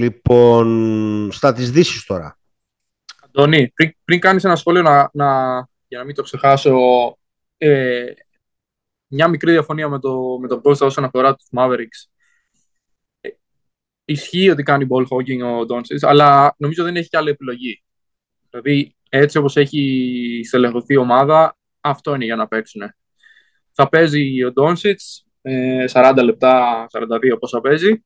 Λοιπόν, στα της Δύσης τώρα. Αντώνη, πριν, πριν κάνεις ένα σχόλιο να, να, για να μην το ξεχάσω, ε, μια μικρή διαφωνία με το, με το Κώστα όσον αφορά τους Mavericks. Ε, ισχύει ότι κάνει ball hogging ο Doncic, αλλά νομίζω δεν έχει και άλλη επιλογή. Δηλαδή, έτσι όπως έχει στελεχωθεί η ομάδα, αυτό είναι για να παίξουν. Θα παίζει ο Doncic, 40 ε, λεπτά, 42 πόσα παίζει,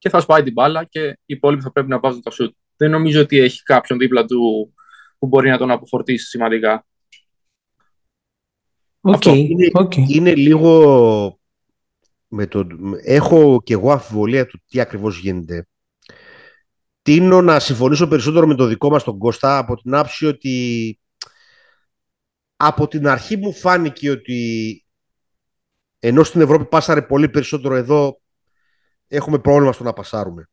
και θα σπάει την μπάλα και οι υπόλοιποι θα πρέπει να βάζουν τα σουτ. Δεν νομίζω ότι έχει κάποιον δίπλα του που μπορεί να τον αποφορτήσει σημαντικά. Okay, είναι, okay. είναι λίγο... Με το, έχω και εγώ αμφιβολία του τι ακριβώς γίνεται. Τίνω να συμφωνήσω περισσότερο με το δικό μας τον Κώστα από την άψη ότι από την αρχή μου φάνηκε ότι ενώ στην Ευρώπη πάσαρε πολύ περισσότερο εδώ έχουμε πρόβλημα στο να πασάρουμε.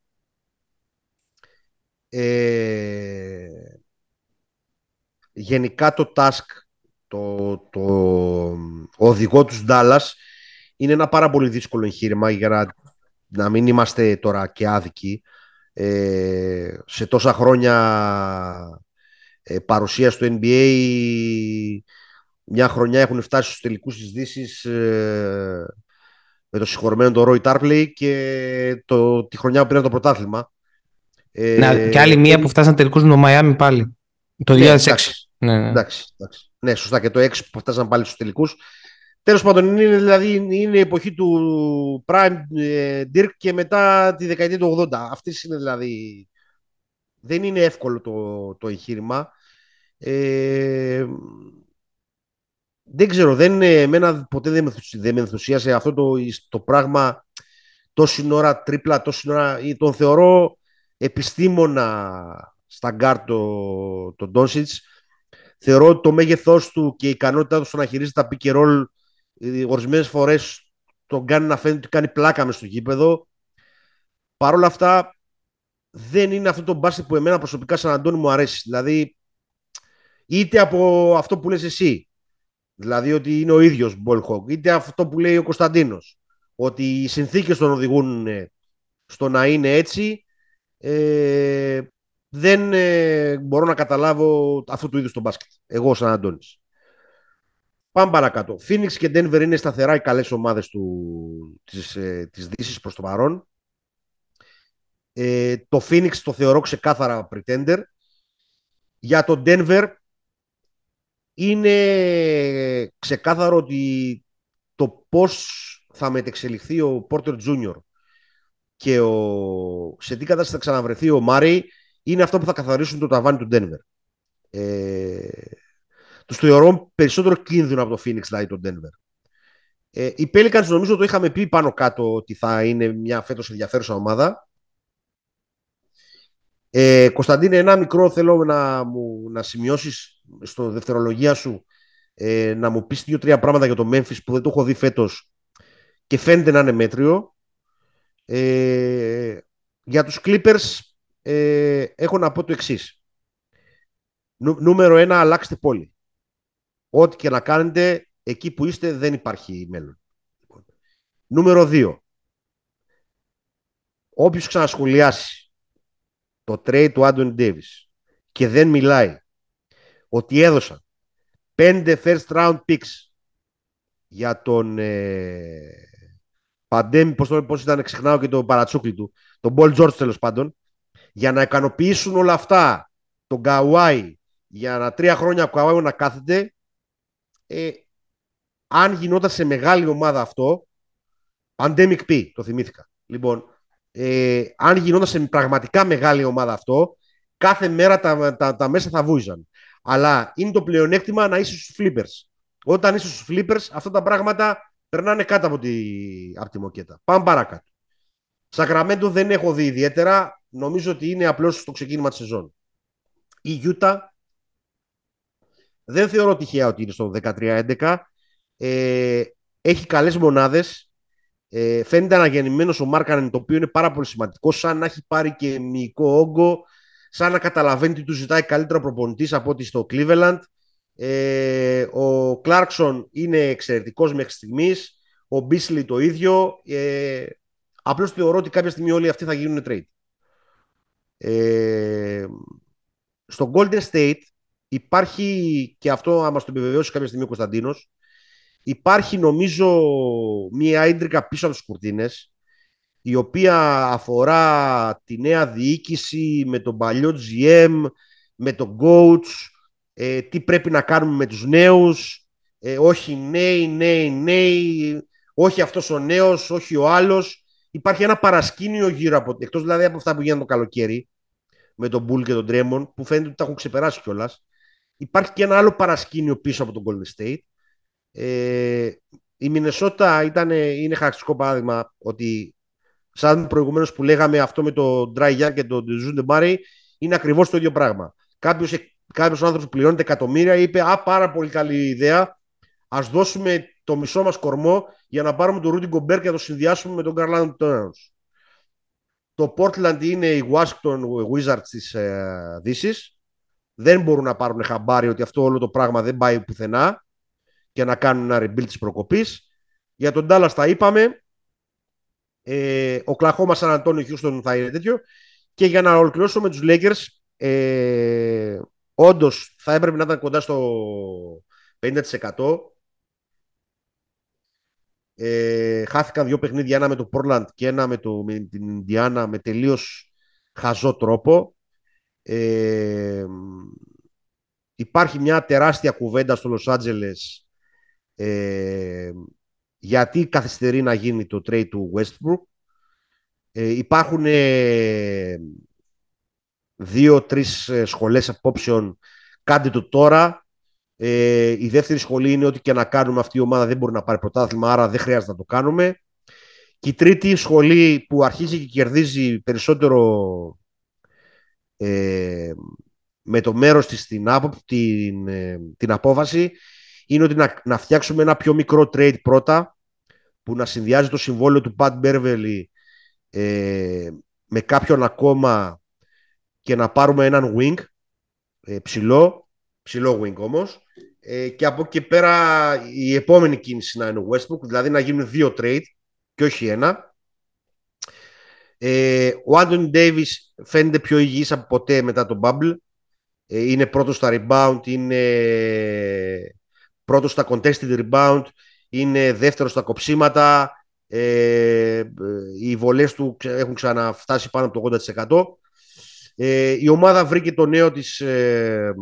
Ε, γενικά το task, το, το οδηγό τους Dallas είναι ένα πάρα πολύ δύσκολο εγχείρημα για να, να μην είμαστε τώρα και άδικοι. Ε, σε τόσα χρόνια ε, παρουσία στο NBA μια χρονιά έχουν φτάσει στους τελικούς της Δύσης ε, με το συγχωρημένο τον Ρόι Τάρπλεϊ και το, τη χρονιά που πήραν το πρωτάθλημα. Ε, ναι, και άλλη μία που φτάσαν τελικούς με το Μαϊάμι πάλι. Το 2006. Ναι, εντάξει, ναι, ναι. Εντάξει, εντάξει. ναι, σωστά και το 6 που φτάσαν πάλι στους τελικούς. Τέλος πάντων, είναι, δηλαδή, είναι η εποχή του Prime ε, Dirk και μετά τη δεκαετία του 80. Αυτή είναι δηλαδή... Δεν είναι εύκολο το, το εγχείρημα. Ε, δεν ξέρω, δεν, εμένα ποτέ δεν με, δεν με ενθουσίασε αυτό το, το πράγμα τόση ώρα τρίπλα, τόση ώρα, τον θεωρώ επιστήμονα στα γκαρντ το, το Ντόντσιτς. Θεωρώ ότι το μέγεθός του και η ικανότητά του στο να χειρίζεται τα pick and roll ε, ορισμένες φορές τον κάνει να φαίνεται ότι κάνει πλάκα μες στο γήπεδο. Παρ' όλα αυτά δεν είναι αυτό το μπάσκετ που εμένα προσωπικά σαν Αντώνη μου αρέσει. Δηλαδή είτε από αυτό που λες εσύ Δηλαδή ότι είναι ο ίδιος Μπολχόκ. Είτε αυτό που λέει ο Κωνσταντίνος. Ότι οι συνθήκες τον οδηγούν ε, στο να είναι έτσι. Ε, δεν ε, μπορώ να καταλάβω αυτού του είδους το μπάσκετ. Εγώ σαν Αντώνης. Πάμε παρακάτω. Phoenix και Denver είναι σταθερά οι καλές ομάδες του, της, ε, της Δύσης προς το παρόν. Ε, το Phoenix το θεωρώ ξεκάθαρα pretender. Για το Denver είναι ξεκάθαρο ότι το πώς θα μετεξελιχθεί ο Porter Jr. και ο... σε τι κατάσταση θα ξαναβρεθεί ο Μάρι είναι αυτό που θα καθαρίσουν το ταβάνι του Denver. Ε... Τους θεωρώ περισσότερο κίνδυνο από το Phoenix δηλαδή το Denver. Ε, οι Pelicans νομίζω το είχαμε πει πάνω κάτω ότι θα είναι μια φέτος ενδιαφέρουσα ομάδα. Ε, Κωνσταντίνε, ένα μικρό θέλω να, μου, να σημειώσεις στο δευτερολογία σου ε, να μου πεις δύο-τρία πράγματα για το Memphis που δεν το έχω δει φέτος και φαίνεται να είναι μέτριο. Ε, για τους Clippers ε, έχω να πω το εξής. νούμερο ένα, αλλάξτε πόλη. Ό,τι και να κάνετε, εκεί που είστε δεν υπάρχει μέλλον. Νούμερο δύο. Όποιος ξανασχολιάσει το trade του Anthony Davis και δεν μιλάει ότι έδωσαν πέντε first round picks για τον ε, Pandemic, πώς, το, πώς ήταν, ξεχνάω και το παρατσούκλι του, τον Paul George τέλος πάντων, για να ικανοποιήσουν όλα αυτά τον Καουάι για να τρία χρόνια ο Καουάι να κάθεται, ε, αν γινόταν σε μεγάλη ομάδα αυτό, Pandemic P, το θυμήθηκα. Λοιπόν, ε, αν γινόταν σε πραγματικά μεγάλη ομάδα αυτό, κάθε μέρα τα, τα, τα μέσα θα βούιζαν. Αλλά είναι το πλεονέκτημα να είσαι στους flippers. Όταν είσαι στους flippers, αυτά τα πράγματα περνάνε κάτω από τη, από τη μοκέτα. Πάμε παρακάτω. Σακραμέντο δεν έχω δει ιδιαίτερα. Νομίζω ότι είναι απλώς στο ξεκίνημα της σεζόν. Η Γιούτα δεν θεωρώ τυχαία ότι είναι στο 13-11. Ε, έχει καλές μονάδες. Ε, φαίνεται αναγεννημένος ο Μάρκανεν, το οποίο είναι πάρα πολύ σημαντικό, σαν να έχει πάρει και μυϊκό όγκο, σαν να καταλαβαίνει ότι του ζητάει καλύτερο προπονητής από ό,τι στο Cleveland. Ε, ο Κλάρκσον είναι εξαιρετικός μέχρι στιγμής. Ο Μπίσλι το ίδιο. Ε, Απλώς θεωρώ ότι κάποια στιγμή όλοι αυτοί θα γίνουν trade. Ε, στο Golden State υπάρχει, και αυτό άμα το επιβεβαιώσει κάποια στιγμή ο Κωνσταντίνος, υπάρχει νομίζω μία ίντρικα πίσω από τις κουρτίνες, η οποία αφορά τη νέα διοίκηση με τον παλιό GM, με τον coach, ε, τι πρέπει να κάνουμε με τους νέους, ε, όχι νέοι, νέοι, νέοι, όχι αυτός ο νέος, όχι ο άλλος. Υπάρχει ένα παρασκήνιο γύρω από, εκτός δηλαδή από αυτά που γίνανε το καλοκαίρι, με τον Μπούλ και τον Τρέμον, που φαίνεται ότι τα έχουν ξεπεράσει κιόλας. Υπάρχει και ένα άλλο παρασκήνιο πίσω από τον Golden State. Ε, η Μινεσότα ήταν, είναι χαρακτηριστικό παράδειγμα ότι σαν προηγουμένως που λέγαμε αυτό με το Dry Young και το Ζούντε Murray είναι ακριβώς το ίδιο πράγμα. Κάποιος κάποιος άνθρωπος που πληρώνεται εκατομμύρια είπε Α, πάρα πολύ καλή ιδέα. Α δώσουμε το μισό μας κορμό για να πάρουμε τον Ρούντι Γκομπέρ και να το συνδυάσουμε με τον Καρλάντ Τόνερος. Το Portland είναι η Washington Wizards της ε, Δύσης. Δεν μπορούν να πάρουν χαμπάρι ότι αυτό όλο το πράγμα δεν πάει πουθενά και να κάνουν ένα rebuild της προκοπής. Για τον Dallas τα είπαμε. Ε, ο Κλαχώμα Σαν Αντώνιο Χιούστον θα είναι τέτοιο. Και για να ολοκληρώσω με τους Lakers, ε, όντως θα έπρεπε να ήταν κοντά στο 50%. Ε, χάθηκαν δύο παιχνίδια, ένα με το Portland και ένα με, το, με την Indiana με τελείως χαζό τρόπο. Ε, υπάρχει μια τεράστια κουβέντα στο Los Angeles ε, γιατί καθυστερεί να γίνει το trade του Westbrook. Ε, υπάρχουν ε, δύο-τρεις ε, σχολές απόψεων κάντε το τώρα ε, η δεύτερη σχολή είναι ότι και να κάνουμε αυτή η ομάδα δεν μπορεί να πάρει πρωτάθλημα, άρα δεν χρειάζεται να το κάνουμε. Και η τρίτη σχολή που αρχίζει και κερδίζει περισσότερο ε, με το μέρος της την, την, ε, την απόφαση είναι ότι να, να φτιάξουμε ένα πιο μικρό trade πρώτα που να συνδυάζει το συμβόλαιο του Pat Beverly ε, με κάποιον ακόμα και να πάρουμε έναν wing ε, ψηλό, ψηλό wing όμως ε, και από εκεί πέρα η επόμενη κίνηση να είναι ο Westbrook, δηλαδή να γίνουν δύο trade και όχι ένα. Ε, ο Άντωνι Ντέιβις φαίνεται πιο υγιής από ποτέ μετά τον Bubble. Ε, είναι πρώτος στα rebound, είναι πρώτος στα contested rebound, είναι δεύτερος στα κοψίματα. Ε, οι βολές του έχουν ξαναφτάσει πάνω από το 80%. Ε, η ομάδα βρήκε το νέο της ε,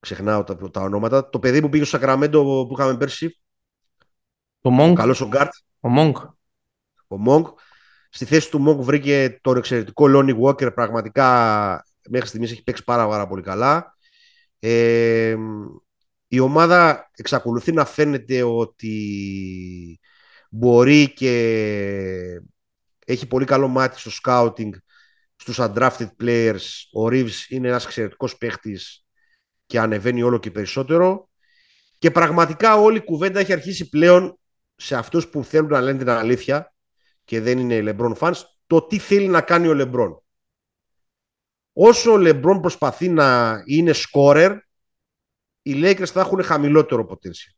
Ξεχνάω τα, τα ονόματα. Το παιδί που πήγε στο Σακραμέντο που είχαμε πέρσι. Το Μόγκ. Καλός ο Γκάρτ. Ο Μόγκ. Ο Μόγκ. Στη θέση του Μόγκ βρήκε τον εξαιρετικό Λόνι Walker. Πραγματικά μέχρι στιγμής έχει παίξει πάρα, πάρα πολύ καλά. Ε, η ομάδα εξακολουθεί να φαίνεται ότι μπορεί και έχει πολύ καλό μάτι στο scouting στους undrafted players. Ο Reeves είναι ένας εξαιρετικός παίχτης και ανεβαίνει όλο και περισσότερο. Και πραγματικά όλη η κουβέντα έχει αρχίσει πλέον σε αυτούς που θέλουν να λένε την αλήθεια και δεν είναι LeBron fans, το τι θέλει να κάνει ο LeBron. Όσο ο LeBron προσπαθεί να είναι scorer, οι Lakers θα έχουν χαμηλότερο potential.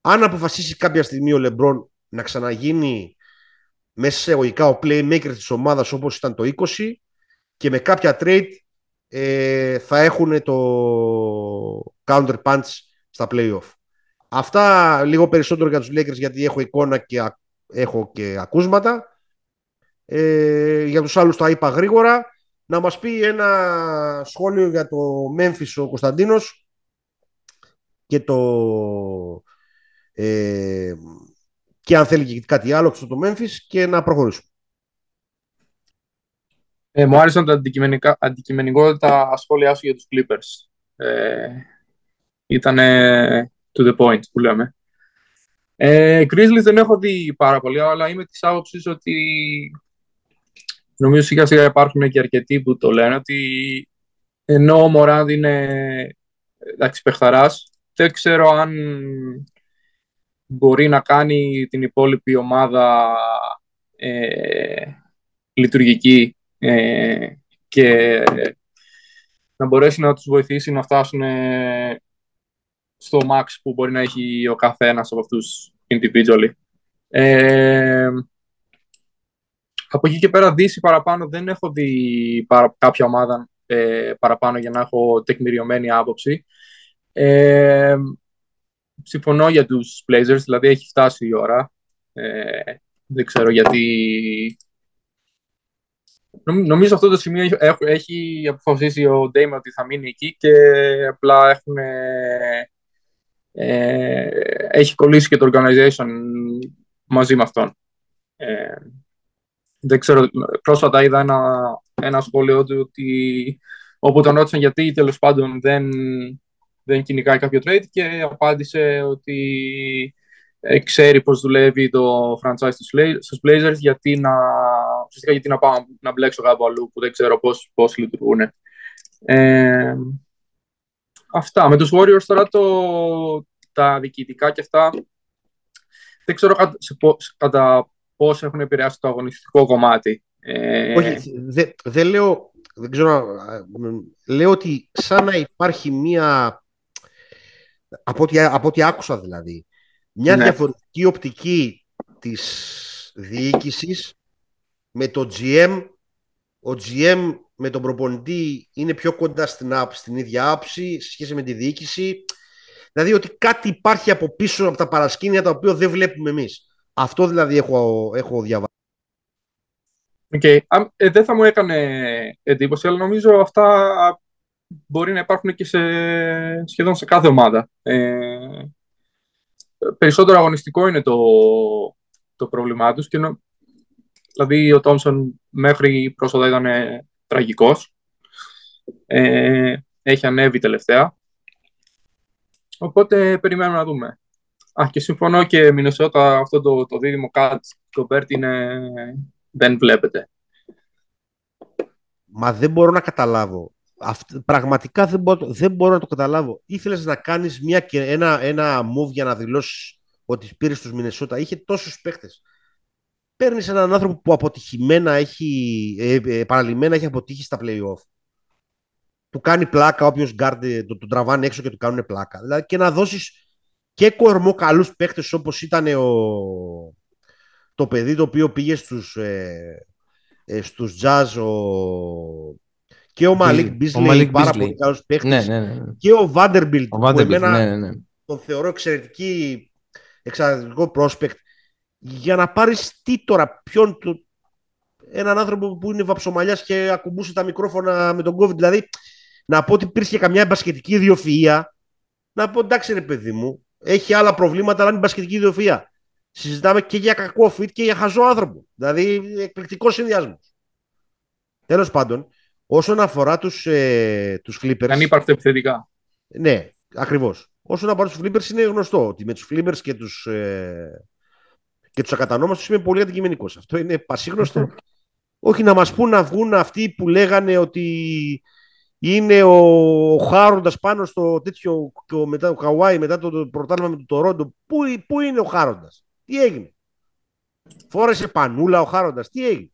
Αν αποφασίσει κάποια στιγμή ο LeBron να ξαναγίνει μέσα σε εγωγικά ο playmaker της ομάδας όπως ήταν το 20 και με κάποια trade ε, θα έχουν το counter punch στα playoff. Αυτά λίγο περισσότερο για τους Lakers γιατί έχω εικόνα και έχω και ακούσματα. Ε, για τους άλλους τα είπα γρήγορα. Να μας πει ένα σχόλιο για το Memphis ο Κωνσταντίνος και το ε, και αν θέλει και κάτι άλλο στο το Memphis και να προχωρήσουμε. Ε, μου άρεσαν τα αντικειμενικότητα σχόλιά σου για τους Clippers. Ε, ήταν to the point που λέμε. Ε, Grizzlies δεν έχω δει πάρα πολύ, αλλά είμαι της άποψης ότι νομίζω σιγά σιγά υπάρχουν και αρκετοί που το λένε ότι ενώ ο Μωράντ είναι εντάξει παιχταράς, δεν ξέρω αν μπορεί να κάνει την υπόλοιπη ομάδα ε, λειτουργική ε, και να μπορέσει να τους βοηθήσει να φτάσουν ε, στο max που μπορεί να έχει ο καθένας από αυτούς individually. Ε, από εκεί και πέρα Δύση παραπάνω δεν έχω δει παρα, κάποια ομάδα ε, παραπάνω για να έχω τεκμηριωμένη άποψη. Ε, συμφωνώ για τους Blazers, δηλαδή έχει φτάσει η ώρα. Ε, δεν ξέρω γιατί... Νομίζω αυτό το σημείο έχει αποφασίσει ο Ντέιμ ότι θα μείνει εκεί και απλά έχουν, ε, έχει κολλήσει και το organization μαζί με αυτόν. Ε, δεν ξέρω, πρόσφατα είδα ένα, ένα σχόλιο του ότι όπου τον ρώτησαν γιατί τέλος πάντων δεν, δεν κυνηγάει κάποιο trade και απάντησε ότι ε, ξέρει πώς δουλεύει το franchise στους Blazers γιατί να, ουσιαστικά γιατί να πάω να μπλέξω κάπου αλλού που δεν ξέρω πώς, πώς λειτουργούν. Ε, αυτά. Με τους Warriors τώρα το, τα διοικητικά και αυτά δεν ξέρω κατά πώς έχουν επηρεάσει το αγωνιστικό κομμάτι. Ε... Όχι, δεν δε λέω, δεν ξέρω, λέω ότι σαν να υπάρχει μία, από ό,τι, από ό,τι άκουσα δηλαδή, μια ναι. διαφορετική οπτική της διοίκησης με το GM. Ο GM με τον προπονητή είναι πιο κοντά στην, στην ίδια άψη σε σχέση με τη διοίκηση. Δηλαδή ότι κάτι υπάρχει από πίσω από τα παρασκήνια τα οποία δεν βλέπουμε εμείς. Αυτό δηλαδή έχω, έχω διαβάσει. Okay. Ε, δεν θα μου έκανε εντύπωση, αλλά νομίζω αυτά μπορεί να υπάρχουν και σε, σχεδόν σε κάθε ομάδα. Ε, περισσότερο αγωνιστικό είναι το, το πρόβλημά τους. Και, δηλαδή ο Τόμσον μέχρι πρόσφατα ήταν τραγικός. Ε, έχει ανέβει τελευταία. Οπότε περιμένουμε να δούμε. Α, και συμφωνώ και Μινεσότα αυτό το, το δίδυμο KAT Γκομπέρ είναι... δεν βλέπετε. Μα δεν μπορώ να καταλάβω. πραγματικά δεν μπορώ, δεν μπορώ να το καταλάβω. Ήθελες να κάνεις μια, ένα, ένα move για να δηλώσεις ότι πήρες στους Μινεσότα. Είχε τόσους παίχτες. Παίρνεις έναν άνθρωπο που αποτυχημένα έχει, ε, ε, επανειλημμένα έχει αποτύχει στα playoff. Του κάνει πλάκα όποιος γκαρντ, τον, τον τραβάνε έξω και του κάνουν πλάκα. Δηλαδή και να δώσεις και κορμό καλούς παίχτε όπως ήταν ο, το παιδί το οποίο πήγε στους, ε, ε, στους Jazz ο, και ο Μαλίκ Μπίσλεϊ, πάρα πολύ καλός παίχτης ναι, ναι, ναι, ναι. και ο Βάντερμπιλτ που εμένα ναι, ναι, τον θεωρώ εξαιρετική εξαιρετικό prospect για να πάρεις τι τώρα, ποιον του, έναν άνθρωπο που είναι βαψομαλιάς και ακουμπούσε τα μικρόφωνα με τον COVID, δηλαδή να πω ότι υπήρχε καμιά μπασκετική ιδιοφυΐα, να πω εντάξει ρε παιδί μου, έχει άλλα προβλήματα, αλλά είναι μπασκετική ιδιοφυΐα. Συζητάμε και για κακό fit και για χαζό άνθρωπο. Δηλαδή, εκπληκτικός συνδυασμός. Τέλος πάντων, όσον αφορά τους ε, τους Flippers. Αν υπάρχουν επιθετικά. Ναι, ακριβώς. Όσον αφορά τους Flippers, είναι γνωστό ότι με τους Flippers και τους ε, και τους ακατανόμαστους είμαι πολύ αντικειμενικός. Αυτό είναι πασίγνωστο. Όχι να μας πούν να βγουν αυτοί που λέγανε ότι είναι ο, ο Χάροντας πάνω στο τέτοιο το, μετά, το Χαουάι μετά το, το πρωτάθλημα με το Τορόντο. Πού, πού είναι ο Χάροντας, τι έγινε; Φόρεσε πανούλα ο Χάροντας, τι έγινε;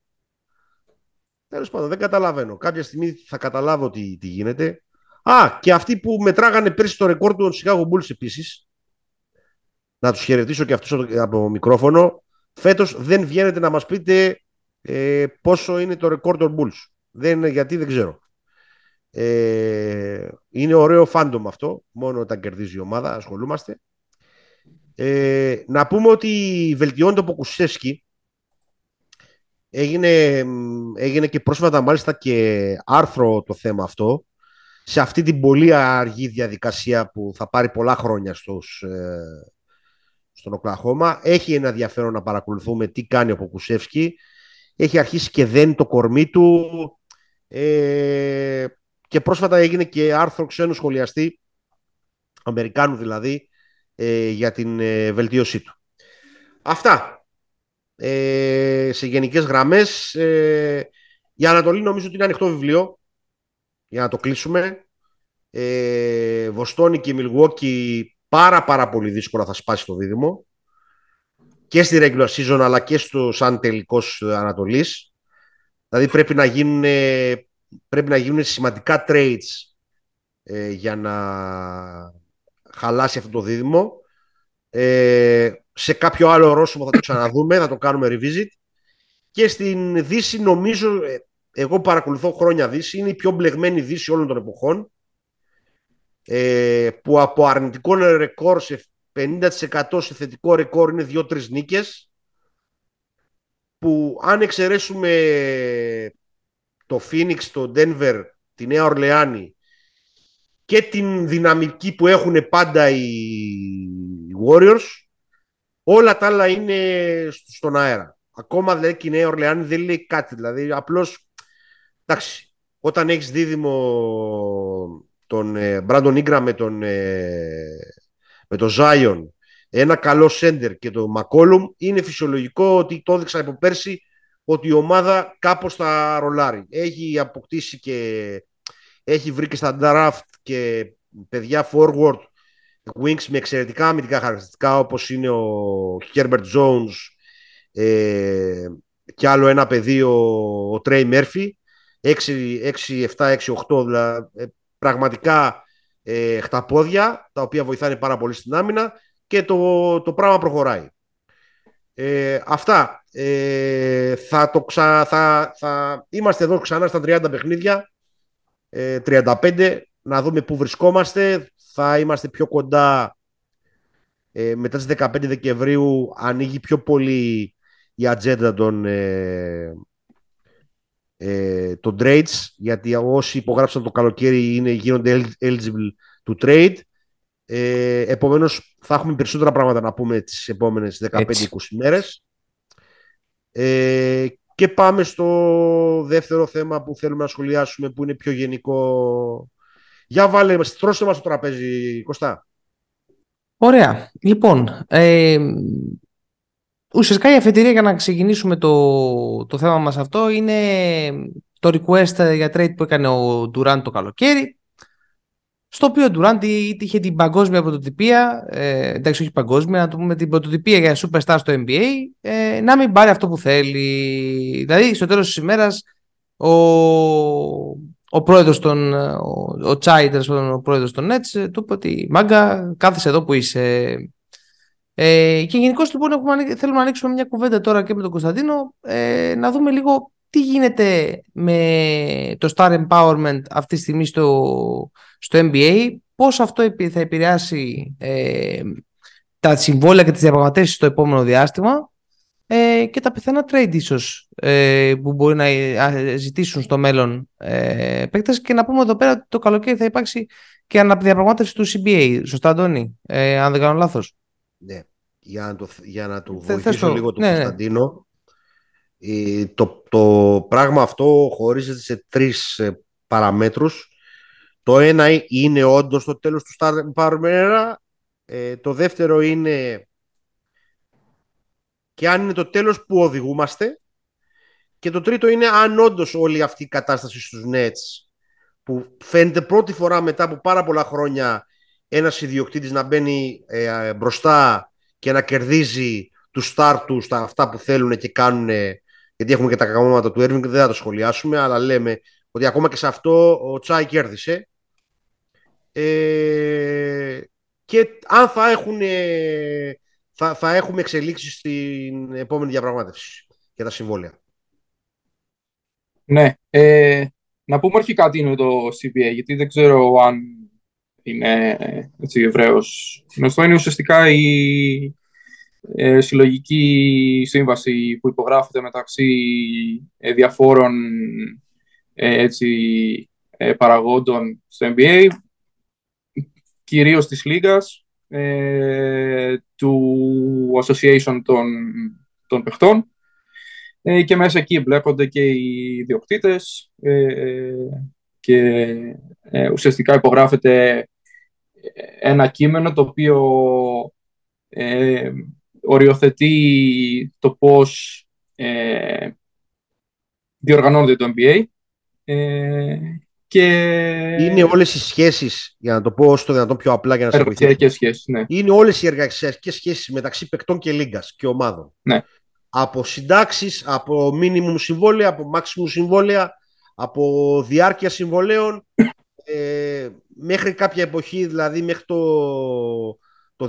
Τέλος πάντων, δεν καταλαβαίνω. Κάποια στιγμή θα καταλάβω τι, τι γίνεται. Α, και αυτοί που μετράγανε πέρσι το ρεκόρ του Chicago Bulls επίσης. Να τους χαιρετήσω και αυτούς από μικρόφωνο. Φέτος δεν βγαίνετε να μας πείτε ε, πόσο είναι το ρεκόρ των Bulls. Δεν, γιατί δεν ξέρω. Ε, είναι ωραίο fandom αυτό, μόνο όταν κερδίζει η ομάδα, ασχολούμαστε. Ε, να πούμε ότι βελτιώνει το Ποκουσέφσκι. Έγινε, έγινε και πρόσφατα μάλιστα και άρθρο το θέμα αυτό σε αυτή την πολύ αργή διαδικασία που θα πάρει πολλά χρόνια στους, ε, στον Οκλαχώμα. Έχει ένα ενδιαφέρον να παρακολουθούμε τι κάνει ο Ποκουσεύσκι. Έχει αρχίσει και δεν το κορμί του. Ε, και πρόσφατα έγινε και άρθρο ξένου σχολιαστή, Αμερικάνου δηλαδή, ε, για την ε, βελτίωσή του. Αυτά. Ε, σε γενικές γραμμές. Ε, η Ανατολή νομίζω ότι είναι ανοιχτό βιβλίο για να το κλείσουμε. Ε, Βοστόνη και Μιλγουόκι πάρα πάρα πολύ δύσκολα θα σπάσει το δίδυμο και στη regular season αλλά και στο σαν τελικός Ανατολής. Δηλαδή πρέπει να γίνουν πρέπει να γίνουν σημαντικά trades ε, για να χαλάσει αυτό το δίδυμο. Ε, σε κάποιο άλλο ορόσημο θα το ξαναδούμε, θα το κάνουμε revisit. και στην Δύση νομίζω, ε, εγώ παρακολουθώ χρόνια Δύση, είναι η πιο μπλεγμένη Δύση όλων των εποχών ε, που από αρνητικό ρεκόρ σε 50% σε θετικό ρεκόρ είναι 2-3 νίκες που αν εξαιρέσουμε το Phoenix, το Denver, τη Νέα Ορλεάνη και την δυναμική που έχουν πάντα οι Warriors όλα τα άλλα είναι στον αέρα. Ακόμα δηλαδή και η Νέα Ορλεάνη δεν λέει κάτι. Δηλαδή απλώς εντάξει, όταν έχεις δίδυμο τον Μπράντον Ingram με τον, ε, με τον Zion ένα καλό σέντερ και το Μακόλουμ είναι φυσιολογικό ότι το έδειξα από πέρσι ότι η ομάδα κάπως θα ρολάρει. Έχει αποκτήσει και έχει βρει και στα draft και παιδιά forward wings με εξαιρετικά αμυντικά χαρακτηριστικά όπως είναι ο Herbert Jones ε, και άλλο ένα παιδί ο, ο Trey Murphy 6, 7, 6, 8 δηλαδή πραγματικά ε, χταπόδια τα οποία βοηθάνε πάρα πολύ στην άμυνα και το, το πράγμα προχωράει. Ε, αυτά. Ε, θα, το ξα, θα, θα είμαστε εδώ ξανά στα 30 παιχνίδια. Ε, 35. Να δούμε πού βρισκόμαστε. Θα είμαστε πιο κοντά ε, μετά τις 15 Δεκεμβρίου. Ανοίγει πιο πολύ η ατζέντα των, ε, ε, το trades, γιατί όσοι υπογράψαν το καλοκαίρι είναι, γίνονται eligible to trade. Ε, επομένως θα έχουμε περισσότερα πράγματα να πούμε τις επόμενες 15-20 μέρες. Ε, και πάμε στο δεύτερο θέμα που θέλουμε να σχολιάσουμε που είναι πιο γενικό. Για βάλε, στρώσε μας το τραπέζι, Κωστά. Ωραία. Λοιπόν, ε, ουσιαστικά η αφετηρία για να ξεκινήσουμε το, το θέμα μας αυτό είναι το request για trade που έκανε ο Durant το καλοκαίρι στο οποίο ο Durant είχε την παγκόσμια πρωτοτυπία, ε, εντάξει όχι παγκόσμια, να το πούμε την πρωτοτυπία για superstar στο NBA, ε, να μην πάρει αυτό που θέλει. Δηλαδή στο τέλος της ημέρας ο, ο πρόεδρος των, ο, ο Τσάι, ο πρόεδρος των Nets, του είπε ότι μάγκα κάθεσαι εδώ που είσαι. Ε, και γενικώς λοιπόν έχουμε, θέλουμε να ανοίξουμε μια κουβέντα τώρα και με τον Κωνσταντίνο ε, να δούμε λίγο τι γίνεται με το Star Empowerment αυτή τη στιγμή στο, στο NBA, πώς αυτό θα επηρεάσει ε, τα συμβόλαια και τις διαπραγματεύσεις στο επόμενο διάστημα ε, και τα πιθανά trade ίσως ε, που μπορεί να ε, ζητήσουν στο μέλλον ε, και να πούμε εδώ πέρα ότι το καλοκαίρι θα υπάρξει και αναδιαπραγμάτευση του CBA. Σωστά, Αντώνη, ε, αν δεν κάνω λάθος. Ναι. Για να το, για να το βοηθήσω λίγο τον ναι, ναι. Κωνσταντίνο, το, το πράγμα αυτό χωρίζεται σε τρεις ε, παραμέτρους. Το ένα είναι όντως το τέλος του Star Power ε, το δεύτερο είναι και αν είναι το τέλος που οδηγούμαστε. Και το τρίτο είναι αν όντως όλη αυτή η κατάσταση στους Nets που φαίνεται πρώτη φορά μετά από πάρα πολλά χρόνια ένας ιδιοκτήτης να μπαίνει ε, μπροστά και να κερδίζει τους στάρ του στα αυτά που θέλουν και κάνουν γιατί έχουμε και τα κακόμματα του Έρβινγκ, δεν θα το σχολιάσουμε, αλλά λέμε ότι ακόμα και σε αυτό ο Τσάι κέρδισε. Ε, και αν θα, έχουν, θα, θα έχουμε εξελίξεις στην επόμενη διαπραγμάτευση για τα συμβόλαια. Ναι. Ε, να πούμε αρχικά τι είναι το CBA, γιατί δεν ξέρω αν είναι έτσι ευρέως γνωστό. Είναι ουσιαστικά η ε, συλλογική σύμβαση που υπογράφεται μεταξύ ε, διαφόρων ε, έτσι, ε, παραγόντων στο NBA, κυρίως της Λίγας, του Association των, των παιχτών. Και μέσα εκεί εμπλέκονται και οι διοκτήτες και ουσιαστικά υπογράφεται ένα κείμενο το οποίο οριοθετεί το πώς ε, διοργανώνεται το NBA ε, και... Είναι όλες οι σχέσεις, για να το πω όσο το δυνατόν πιο απλά για να σε βοηθήσω. σχέσεις, ναι. Είναι όλες οι εργασιακές σχέσεις μεταξύ παικτών και λίγκας και ομάδων. Ναι. Από συντάξεις, από minimum συμβόλαια, από maximum συμβόλαια, από διάρκεια συμβολέων, ε, μέχρι κάποια εποχή, δηλαδή μέχρι το, το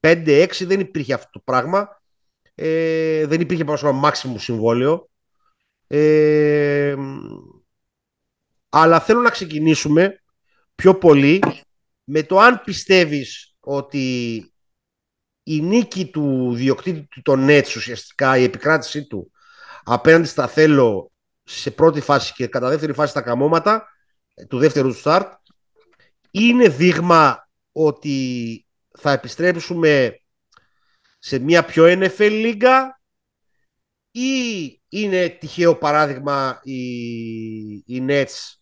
5-6 δεν υπήρχε αυτό το πράγμα. Ε, δεν υπήρχε πάνω στο μάξιμου συμβόλαιο. Ε, αλλά θέλω να ξεκινήσουμε πιο πολύ με το αν πιστεύεις ότι η νίκη του διοκτήτη του τον Nets ουσιαστικά, η επικράτησή του απέναντι στα θέλω σε πρώτη φάση και κατά δεύτερη φάση στα καμώματα του δεύτερου του start είναι δείγμα ότι θα επιστρέψουμε σε μια πιο NFL λίγα ή είναι τυχαίο παράδειγμα οι, οι Nets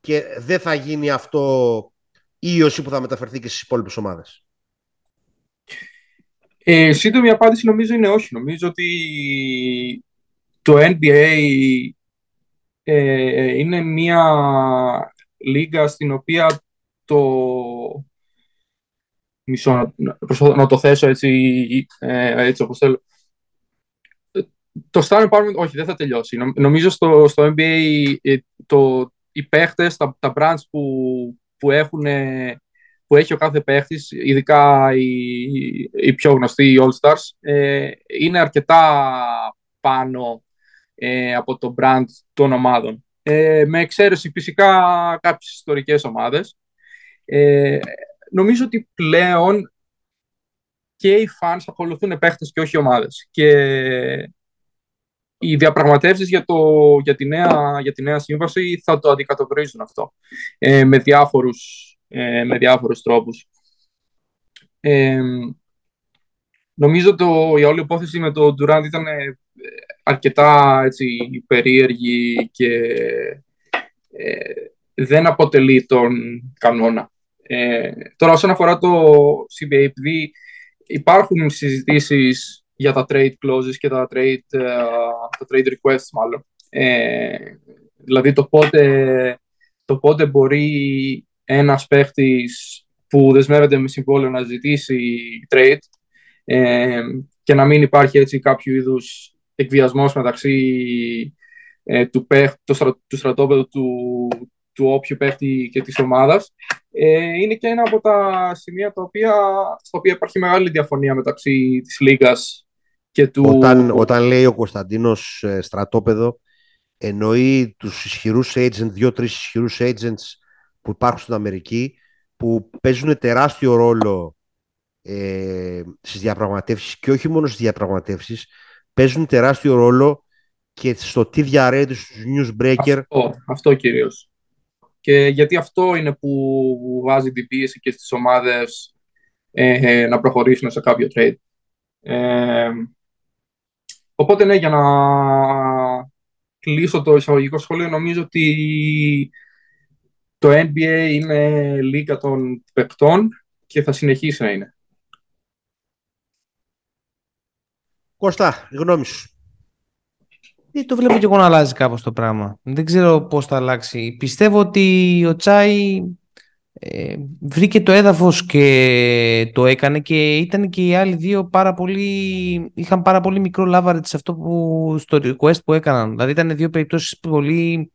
και δεν θα γίνει αυτό ίωση που θα μεταφερθεί και στις υπόλοιπες ομάδες; Ε, σύντομη απάντηση νομίζω είναι όχι. Νομίζω ότι το NBA ε, είναι μια λίγα στην οποία το μισό να, το θέσω έτσι, ε, έτσι όπως θέλω. Το star empowerment, όχι, δεν θα τελειώσει. Νομίζω στο, στο NBA ε, το, οι παίχτες, τα, τα brands που, που, έχουν, που έχει ο κάθε παίχτης, ειδικά οι, οι πιο γνωστοί, οι All-Stars, ε, είναι αρκετά πάνω ε, από το brand των ομάδων. Ε, με εξαίρεση φυσικά κάποιες ιστορικές ομάδες. Ε, νομίζω ότι πλέον και οι fans ακολουθούν παίχτες και όχι ομάδες. Και οι διαπραγματεύσεις για, το, για, τη νέα, για τη νέα σύμβαση θα το αντικατοπτρίζουν αυτό ε, με, διάφορους, ε, με διάφορους τρόπους. Ε, νομίζω το, η όλη υπόθεση με το Durant ήταν ε, αρκετά έτσι, περίεργη και ε, δεν αποτελεί τον κανόνα. Ε, τώρα, όσον αφορά το CBA, επειδή υπάρχουν συζητήσεις για τα trade clauses και τα trade, uh, τα trade requests, μάλλον. Ε, δηλαδή, το πότε, το πότε μπορεί ένας παίχτης που δεσμεύεται με συμβόλαιο να ζητήσει trade ε, και να μην υπάρχει έτσι κάποιο είδους εκβιασμός μεταξύ ε, του, παίχτη, του, του στρατόπεδου του, του όποιου παίχτη και της ομάδας ε, είναι και ένα από τα σημεία τα οποία, στα οποία υπάρχει μεγάλη διαφωνία μεταξύ της Λίγας και του... Όταν, όταν λέει ο Κωνσταντίνος ε, στρατόπεδο εννοεί τους ισχυρούς agents, δύο-τρεις ισχυρούς agents που υπάρχουν στην Αμερική που παίζουν τεράστιο ρόλο ε, στις διαπραγματεύσεις και όχι μόνο στις διαπραγματεύσεις παίζουν τεράστιο ρόλο και στο τι διαρρέεται στους newsbreaker. Αυτό, αυτό κυρίως. Και γιατί αυτό είναι που βάζει την πίεση και στις ομάδες ε, να προχωρήσουν σε κάποιο trade. Ε, οπότε ναι, για να κλείσω το εισαγωγικό σχόλιο, νομίζω ότι το NBA είναι λίγα των παικτών και θα συνεχίσει να είναι. Κώστα, η γνώμη σου. Ε, το βλέπω και εγώ να αλλάζει κάπως το πράγμα. Δεν ξέρω πώς θα αλλάξει. Πιστεύω ότι ο Τσάι ε, βρήκε το έδαφος και το έκανε και ήταν και οι άλλοι δύο πάρα πολύ, είχαν πάρα πολύ μικρό leverage σε αυτό που, στο request που έκαναν. Δηλαδή ήταν δύο περιπτώσεις πολύ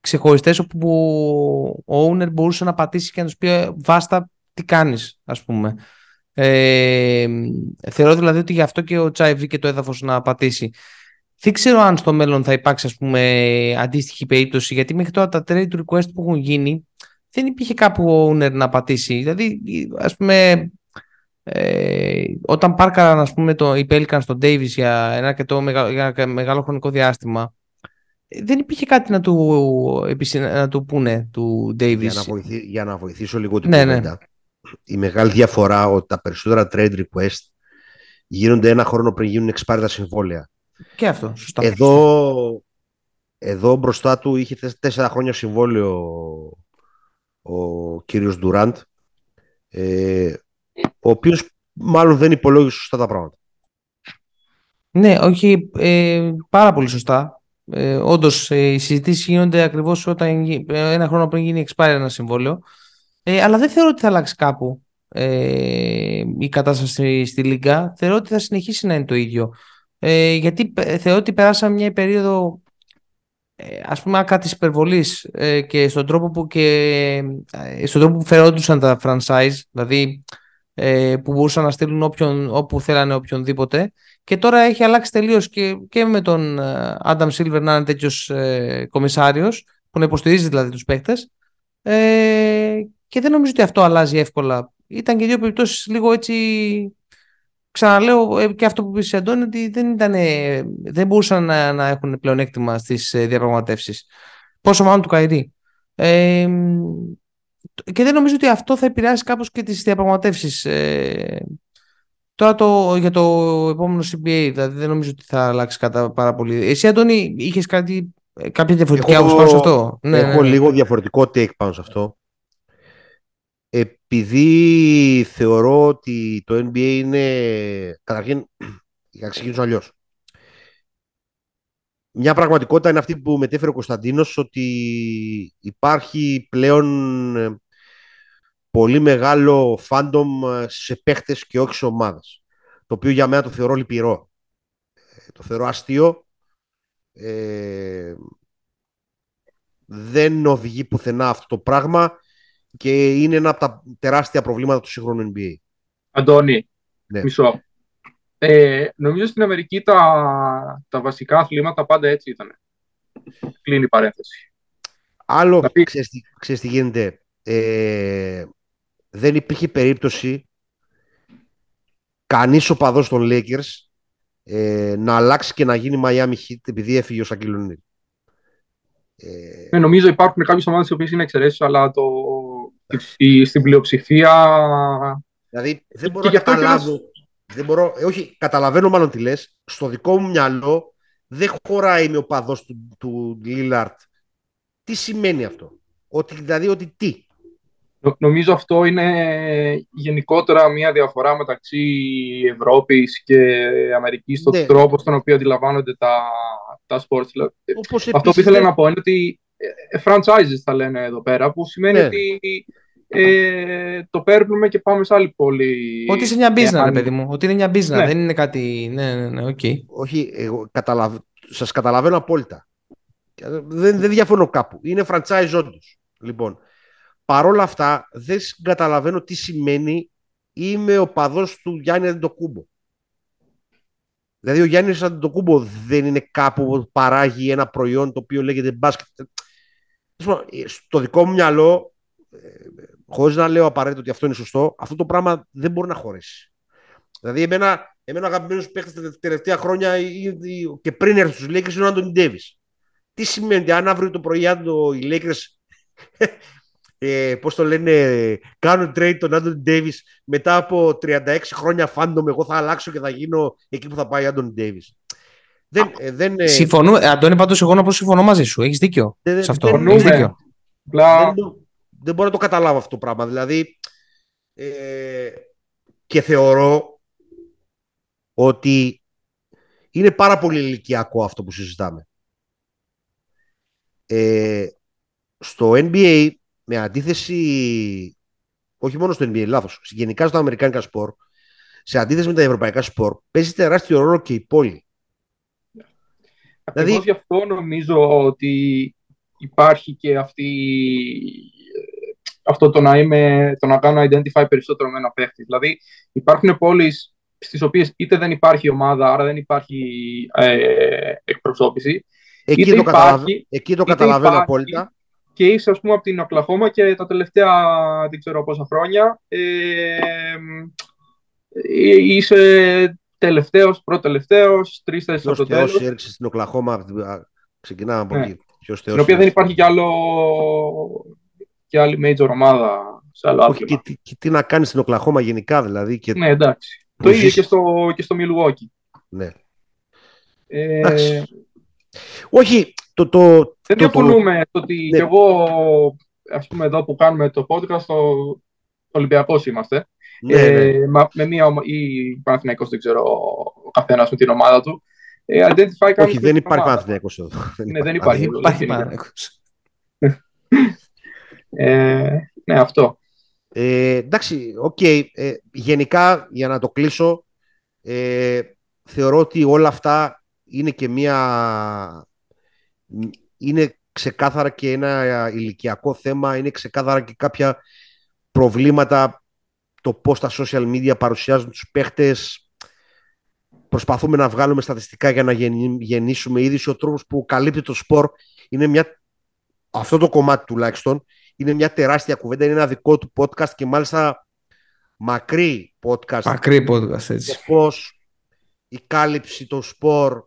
ξεχωριστές όπου ο owner μπορούσε να πατήσει και να τους πει βάστα τι κάνεις ας πούμε. Ε, θεωρώ δηλαδή ότι γι' αυτό και ο Τσάι βρήκε το έδαφος να πατήσει. Δεν ξέρω αν στο μέλλον θα υπάρξει ας πούμε αντίστοιχη περίπτωση γιατί μέχρι τώρα τα trade request που έχουν γίνει δεν υπήρχε κάπου ο owner να πατήσει. Δηλαδή ας πούμε ε, όταν πάρκαραν ας πούμε το, οι Pelicans στον Davis για ένα, και το μεγάλο, για ένα μεγάλο χρονικό διάστημα δεν υπήρχε κάτι να του, να του πούνε του Davis. Για να, βοηθή, για να βοηθήσω λίγο την ναι, ναι. Η μεγάλη διαφορά ότι τα περισσότερα trade request γίνονται ένα χρόνο πριν γίνουν εξπάρτα συμβόλαια. Και αυτό, σωστά. Εδώ, εδώ μπροστά του είχε τέσσερα χρόνια συμβόλαιο ο κύριος Ντουράντ, ε, ο οποίος μάλλον δεν υπολόγισε σωστά τα πράγματα. Ναι, όχι, ε, πάρα πολύ σωστά. Ε, Όντως, ε, οι συζητήσεις γίνονται ακριβώς όταν ένα χρόνο πριν γίνει expired ένα συμβόλαιο. Ε, αλλά δεν θεωρώ ότι θα αλλάξει κάπου ε, η κατάσταση στη Λίγκα. Θεωρώ ότι θα συνεχίσει να είναι το ίδιο. Ε, γιατί θεωρώ ότι περάσαμε μια περίοδο ε, ας πούμε άκρα της υπερβολής και στον τρόπο που, και, στον τρόπο που φερόντουσαν τα franchise δηλαδή ε, που μπορούσαν να στείλουν όποιον, όπου θέλανε οποιονδήποτε. Και τώρα έχει αλλάξει τελείως και, και με τον Άνταμ Σίλβερ να είναι τέτοιος ε, κομισάριος, που να υποστηρίζει δηλαδή τους παίχτε. Ε, και δεν νομίζω ότι αυτό αλλάζει εύκολα. Ήταν και δύο περιπτώσεις λίγο έτσι. Ξαναλέω ε, και αυτό που είπε Αντώνη, ότι δεν, ήταν, δεν μπορούσαν να, να έχουν πλεονέκτημα στις ε, διαπραγματεύσεις. Πόσο μάλλον του Καϊρή. Ε, και δεν νομίζω ότι αυτό θα επηρεάσει κάπως και τις διαπραγματεύσεις. Ε, τώρα το, για το επόμενο CBA, δηλαδή δεν νομίζω ότι θα αλλάξει κατά πάρα πολύ. Εσύ, Αντώνη, είχες κάτι, κάποια διαφορετική άποψη πάνω σε αυτό; Ναι, έχω ναι, ναι. λίγο διαφορετικό take πάνω σε αυτό. Επειδή θεωρώ ότι το NBA είναι... Καταρχήν, για να ξεκινήσω αλλιώς. Μια πραγματικότητα είναι αυτή που μετέφερε ο Κωνσταντίνος ότι υπάρχει πλέον ε, πολύ μεγάλο fandom ε, σε παίχτες και όχι σε ομάδες. Το οποίο για μένα το θεωρώ λυπηρό. Ε, το θεωρώ αστείο. Ε, δεν οδηγεί πουθενά αυτό το πράγμα και είναι ένα από τα τεράστια προβλήματα του σύγχρονου NBA. Αντώνη, ναι. μισό. Ε, νομίζω στην Αμερική τα, τα βασικά αθλήματα πάντα έτσι ήταν. Κλείνει η παρένθεση. Άλλο, δηλαδή... ξέρεις, ξέρεις τι γίνεται. Ε, δεν υπήρχε περίπτωση κανείς οπαδός των Lakers ε, να αλλάξει και να γίνει Miami Heat επειδή έφυγε ο Σακυλονίδη. Ε... Ναι, νομίζω υπάρχουν κάποιες ομάδες οι οποίες είναι εξαιρέσεις, αλλά το... η, στην πλειοψηφία... Δηλαδή δεν μπορώ να καταλάβω... Δεν μπορώ, ε, όχι, καταλαβαίνω μάλλον τι λες. Στο δικό μου μυαλό δεν χωράει με ο παδός του, του Λίλαρτ. Τι σημαίνει αυτό; Ότι, δηλαδή ότι τι; Νομίζω αυτό είναι γενικότερα μια διαφορά μεταξύ Ευρώπης και Αμερικής στον ναι. τρόπο στον οποίο αντιλαμβάνονται τα, τα sports. αυτό που ήθελα να πω είναι ότι ε, ε, franchises θα λένε εδώ πέρα, που σημαίνει ναι. ότι ε, το παίρνουμε και πάμε σε άλλη πόλη. Ότι είναι μια business, ρε παιδί μου. Ότι είναι μια business, ναι. δεν είναι κάτι... Ναι, ναι, ναι, okay. Όχι, εγώ καταλαβ... σας καταλαβαίνω απόλυτα. Δεν, δεν διαφωνώ κάπου. Είναι franchise όντως. Λοιπόν, παρόλα αυτά δεν καταλαβαίνω τι σημαίνει είμαι ο παδός του Γιάννη Αντιτοκούμπο. Δηλαδή ο Γιάννης Αντιτοκούμπο δεν είναι κάπου που παράγει ένα προϊόν το οποίο λέγεται μπάσκετ. Στο δικό μου μυαλό, ε, χωρίς να λέω απαραίτητο ότι αυτό είναι σωστό, αυτό το πράγμα δεν μπορεί να χωρέσει. Δηλαδή εμένα, εμένα αγαπημένος παίχτης τα τελευταία χρόνια και πριν έρθει στους Lakers είναι ο Άντονι Ντέιβις. Τι σημαίνει ότι αν αύριο το πρωί οι Lakers ε, πώς το λένε, κάνουν trade τον Άντονι Ντέιβις μετά από 36 χρόνια fandom, εγώ θα αλλάξω και θα γίνω εκεί που θα πάει ο Άντονι Ντέιβις. Δεν, ε, δεν, ε, Συμφωνώ, ε, Αντώνη, πάντως εγώ να πω συμφωνώ μαζί σου. Έχεις δίκιο δεν, σε αυτό. Δεν, Έχεις δίκιο. Δεν, δεν, μπορώ να το καταλάβω αυτό το πράγμα. Δηλαδή, ε, και θεωρώ ότι είναι πάρα πολύ ηλικιακό αυτό που συζητάμε. Ε, στο NBA με αντίθεση, όχι μόνο στο NBA, λάθος, γενικά στα Αμερικάνικα σπορ, σε αντίθεση με τα ευρωπαϊκά σπορ, παίζει τεράστιο ρόλο και η πόλη. Ακριβώς δηλαδή... γι' αυτό νομίζω ότι υπάρχει και αυτή, αυτό το να, είμαι, το να κάνω identify περισσότερο με ένα παίχτη. Δηλαδή υπάρχουν πόλεις στις οποίες είτε δεν υπάρχει ομάδα, άρα δεν υπάρχει ε, εκπροσώπηση. Εκεί το, υπάρχει, εκεί το καταλαβαίνω απόλυτα και είσαι ας πούμε από την Οκλαχώμα και τα τελευταία δεν ξέρω πόσα χρόνια ε, είσαι τελευταίος, πρώτο-τελευταίος, τρεις θέσεις από το τέλος. Ποιος έριξε στην Οκλαχώμα, ξεκινάμε από ναι. εκεί. Ποιος στην οποία δεν υπάρχει κι άλλο και άλλη major ομάδα σε άλλο Όχι, και, και, και, τι να κάνεις στην Οκλαχώμα γενικά δηλαδή. Και... Ναι, εντάξει. Το ίδιο και στο, και στο Milwaukee. Ναι. Ε... Όχι, το, το, δεν διαφωνούμε το, ότι ναι. και εγώ, ας πούμε, εδώ που κάνουμε το podcast, ο Ολυμπιακός είμαστε. Ναι, ε, ναι. με μία ή Παναθηναϊκός, δεν ξέρω, ο καθένας με την ομάδα του. Ε, identify Όχι, δεν υπάρχει Παναθηναϊκός εδώ. Ναι, δεν υπάρχει. Δεν υπάρχει Παναθηναϊκός. ε, ναι, αυτό. Ε, εντάξει, ok. Okay. Ε, γενικά, για να το κλείσω, ε, θεωρώ ότι όλα αυτά είναι και μία είναι ξεκάθαρα και ένα ηλικιακό θέμα, είναι ξεκάθαρα και κάποια προβλήματα το πώς τα social media παρουσιάζουν τους παίχτες. Προσπαθούμε να βγάλουμε στατιστικά για να γεννήσουμε είδηση. Ο τρόπος που καλύπτει το σπορ είναι μια... Αυτό το κομμάτι τουλάχιστον είναι μια τεράστια κουβέντα. Είναι ένα δικό του podcast και μάλιστα μακρύ podcast. Μακρύ podcast, έτσι. Πώς η κάλυψη των σπορ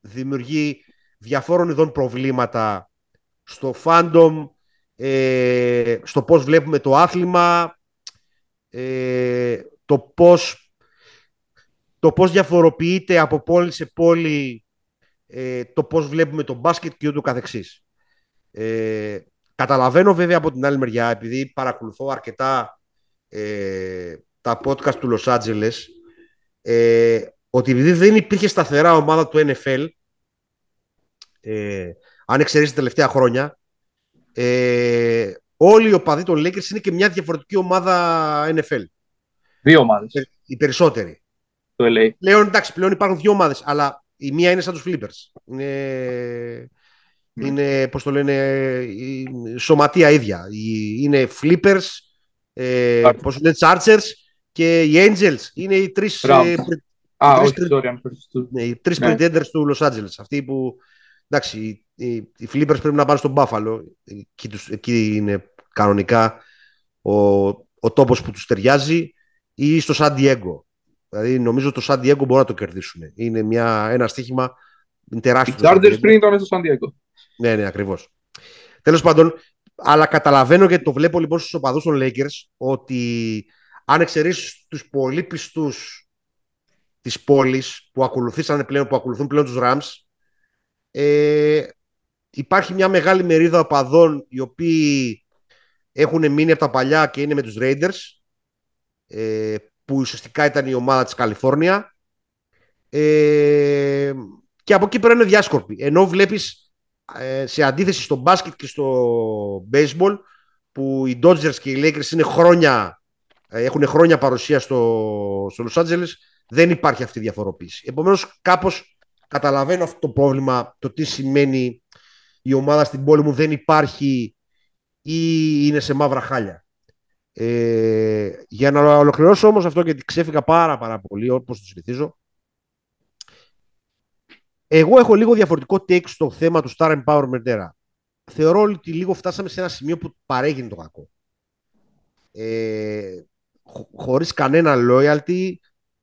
δημιουργεί διαφόρων ειδών προβλήματα στο fandom, ε, στο πώς βλέπουμε το άθλημα, ε, το πώς το πώς διαφοροποιείται από πόλη σε πόλη ε, το πώς βλέπουμε το μπάσκετ και ούτω καθεξής. Ε, καταλαβαίνω βέβαια από την άλλη μεριά, επειδή παρακολουθώ αρκετά ε, τα podcast του Los Angeles, ε, ότι επειδή δεν υπήρχε σταθερά ομάδα του NFL, ε, αν εξαιρέσεις τα τελευταία χρόνια, ε, όλοι οι οπαδοί των Lakers είναι και μια διαφορετική ομάδα NFL. Δύο ομάδες. Οι περισσότεροι. Το LA. Πλέον, εντάξει, πλέον υπάρχουν δύο ομάδες, αλλά η μία είναι σαν τους Flippers. Είναι, Ναι. είναι πώς το λένε, η σωματεία ίδια. Οι- Είναι Flippers, ε, Chargers. πώς το λένε, Chargers και οι Angels. Είναι οι τρεις, Rams. ε, πρι- Α, τρεις όχι, τρι- sorry, αν φέρεις του- ναι, οι τρεις Ναι. pretenders του Los Angeles. Αυτοί που, εντάξει, οι, οι, οι Flippers πρέπει να πάνε στον Buffalo. Εκεί, τους, εκεί είναι κανονικά ο, ο τόπος που τους ταιριάζει ή στο San Diego. Δηλαδή νομίζω το San Diego μπορεί να το κερδίσουν. Είναι μια, ένα στοίχημα είναι Οι τεράστιο. το San Chargers Diego. πριν ήταν στο San Diego. Ναι, ναι, ακριβώς. Τέλος πάντων, αλλά καταλαβαίνω γιατί το βλέπω λοιπόν στους οπαδούς των Lakers ότι αν εξαιρέσει τους πολύ πιστούς της πόλης που ακολουθήσανε πλέον, που ακολουθούν πλέον τους Rams, ε, υπάρχει μια μεγάλη μερίδα οπαδών οι οποίοι έχουν μείνει από τα παλιά και είναι με τους Raiders ε, που ουσιαστικά ήταν η ομάδα της Καλιφόρνια ε, και από εκεί πέρα είναι διάσκορποι ενώ βλέπεις ε, σε αντίθεση στο μπάσκετ και στο baseball που οι Dodgers και οι Lakers είναι χρόνια, ε, έχουν χρόνια παρουσία στο, στο Los Angeles δεν υπάρχει αυτή η διαφοροποίηση. Επομένως κάπως καταλαβαίνω αυτό το πρόβλημα το τι σημαίνει η ομάδα στην πόλη μου δεν υπάρχει ή είναι σε μαύρα χάλια. Ε, για να ολοκληρώσω όμως αυτό γιατί ξέφυγα πάρα πάρα πολύ όπως το συνηθίζω εγώ έχω λίγο διαφορετικό take στο θέμα του Star Empowerment Era. Θεωρώ ότι λίγο φτάσαμε σε ένα σημείο που παρέγινε το κακό. Ε, χω- χωρίς κανένα loyalty,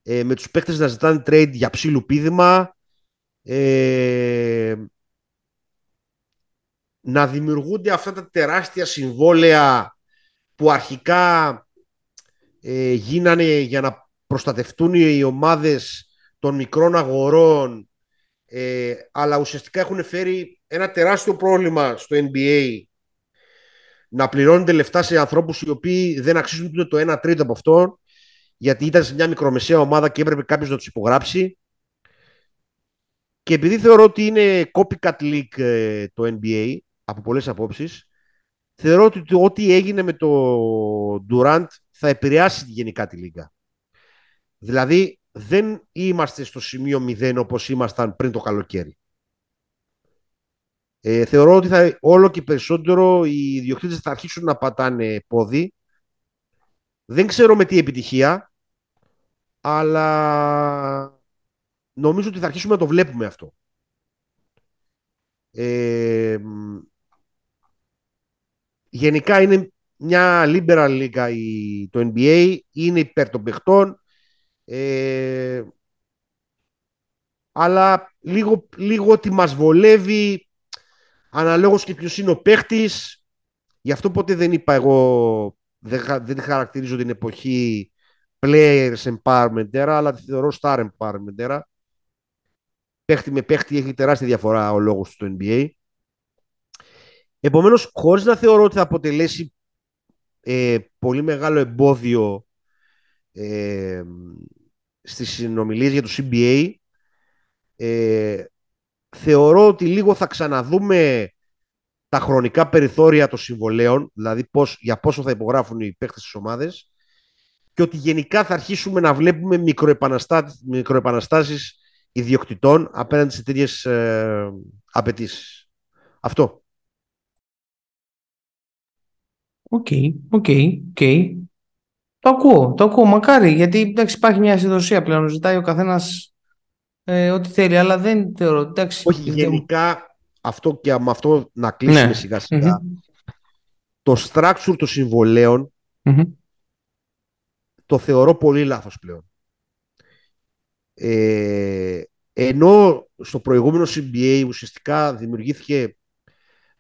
ε, με τους παίκτες να ζητάνε trade για ψήλου πίδημα, ε, να δημιουργούνται αυτά τα τεράστια συμβόλαια που αρχικά ε, γίνανε για να προστατευτούν οι ομάδες των μικρών αγορών ε, αλλά ουσιαστικά έχουν φέρει ένα τεράστιο πρόβλημα στο NBA να πληρώνονται λεφτά σε ανθρώπους οι οποίοι δεν αξίζουν ούτε το 1 τρίτο από αυτό γιατί ήταν σε μια μικρομεσαία ομάδα και έπρεπε κάποιος να τους υπογράψει και επειδή θεωρώ ότι είναι copycat league ε, το NBA από πολλές απόψεις θεωρώ ότι το- ό,τι έγινε με το Durant θα επηρεάσει γενικά τη λίγα. Δηλαδή δεν είμαστε στο σημείο 0 όπως ήμασταν πριν το καλοκαίρι. Ε, θεωρώ ότι θα, όλο και περισσότερο οι ιδιοκτήτες θα αρχίσουν να πατάνε πόδι. Δεν ξέρω με τι επιτυχία, αλλά νομίζω ότι θα αρχίσουμε να το βλέπουμε αυτό. Ε, μ, γενικά είναι μια liberal λίγα η, το NBA, είναι υπέρ των παιχτών, ε, αλλά λίγο, λίγο ότι μας βολεύει αναλόγως και ποιος είναι ο παίχτης. Γι' αυτό ποτέ δεν είπα εγώ, δεν, χα- δεν χαρακτηρίζω την εποχή players empowerment era, αλλά τη θεωρώ star empowerment era. Παίχτη με παίχτη έχει τεράστια διαφορά ο λόγος του στο NBA. Επομένως, χωρίς να θεωρώ ότι θα αποτελέσει ε, πολύ μεγάλο εμπόδιο ε, στις συνομιλίες για το CBA, ε, θεωρώ ότι λίγο θα ξαναδούμε τα χρονικά περιθώρια των συμβολέων, δηλαδή πώς, για πόσο θα υπογράφουν οι παίχτες στις ομάδες και ότι γενικά θα αρχίσουμε να βλέπουμε μικροεπαναστά, μικροεπαναστάσεις ιδιοκτητών απέναντι σε τέτοιες ε, απαιτήσεις. Αυτό. Ok, ok, ok. Το ακούω, το ακούω. Μακάρι, γιατί εντάξει, υπάρχει μια ασυδοσία πλέον. Ζητάει ο καθένας ε, ό,τι θέλει, αλλά δεν θεωρώ. Εντάξει, Όχι, γενικά αυτό και με αυτό να κλείσουμε Ναι. σιγά σιγά. Το structure των συμβολαίων Μμμ. το θεωρώ πολύ λάθος πλέον. Ε, ενώ στο προηγούμενο CBA ουσιαστικά δημιουργήθηκε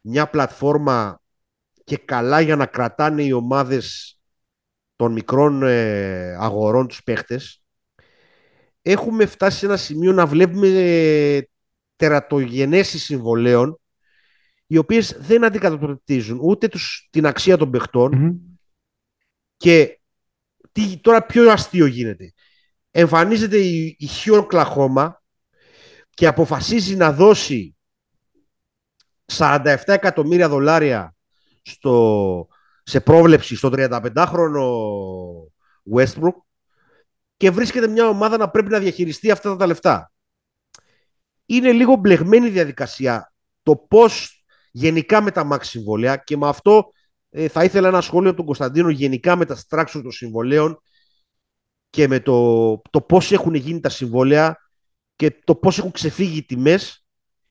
μια πλατφόρμα και καλά για να κρατάνε οι ομάδες των μικρών ε, αγορών τους παίχτες έχουμε φτάσει σε ένα σημείο να βλέπουμε ε, τερατογενέσεις συμβολέων οι οποίες δεν αντικατοπτρίζουν ούτε τους, την αξία των παιχτών Μμμ. και τι, τώρα πιο αστείο γίνεται. Εμφανίζεται η, η Χιόν Κλαχώμα και αποφασίζει να δώσει 47 εκατομμύρια δολάρια στο, σε πρόβλεψη στο 35χρονο Westbrook και βρίσκεται μια ομάδα να πρέπει να διαχειριστεί αυτά τα λεφτά. Είναι λίγο μπλεγμένη η διαδικασία το πώς γενικά με τα max συμβόλαια και με αυτό ε, θα ήθελα ένα σχόλιο από τον Κωνσταντίνο γενικά με τα structure των συμβολέων και με το, το πώς έχουν γίνει τα συμβόλαια και το πώς έχουν ξεφύγει οι τιμές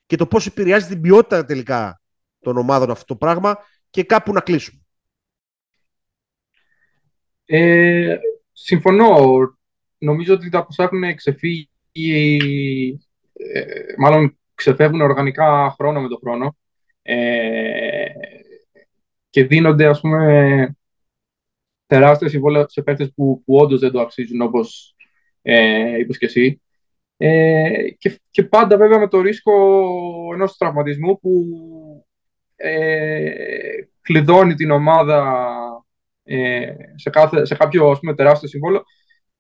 και το πώς επηρεάζει την ποιότητα τελικά των ομάδων αυτό το πράγμα και κάπου να κλείσουμε. Ε, συμφωνώ. Νομίζω ότι τα ποσά έχουν ξεφύγει, ε, μάλλον ξεφεύγουν οργανικά χρόνο με το χρόνο ε, και δίνονται, ας πούμε, τεράστια συμβόλαια σε παίκτες που, που όντως δεν το αξίζουν, όπως ε, είπες και εσύ. Ε, και, και πάντα βέβαια με το ρίσκο ενός τραυματισμού που ε, κλειδώνει την ομάδα ε, σε, κάθε, σε κάποιο ας πούμε, τεράστιο συμβόλαιο,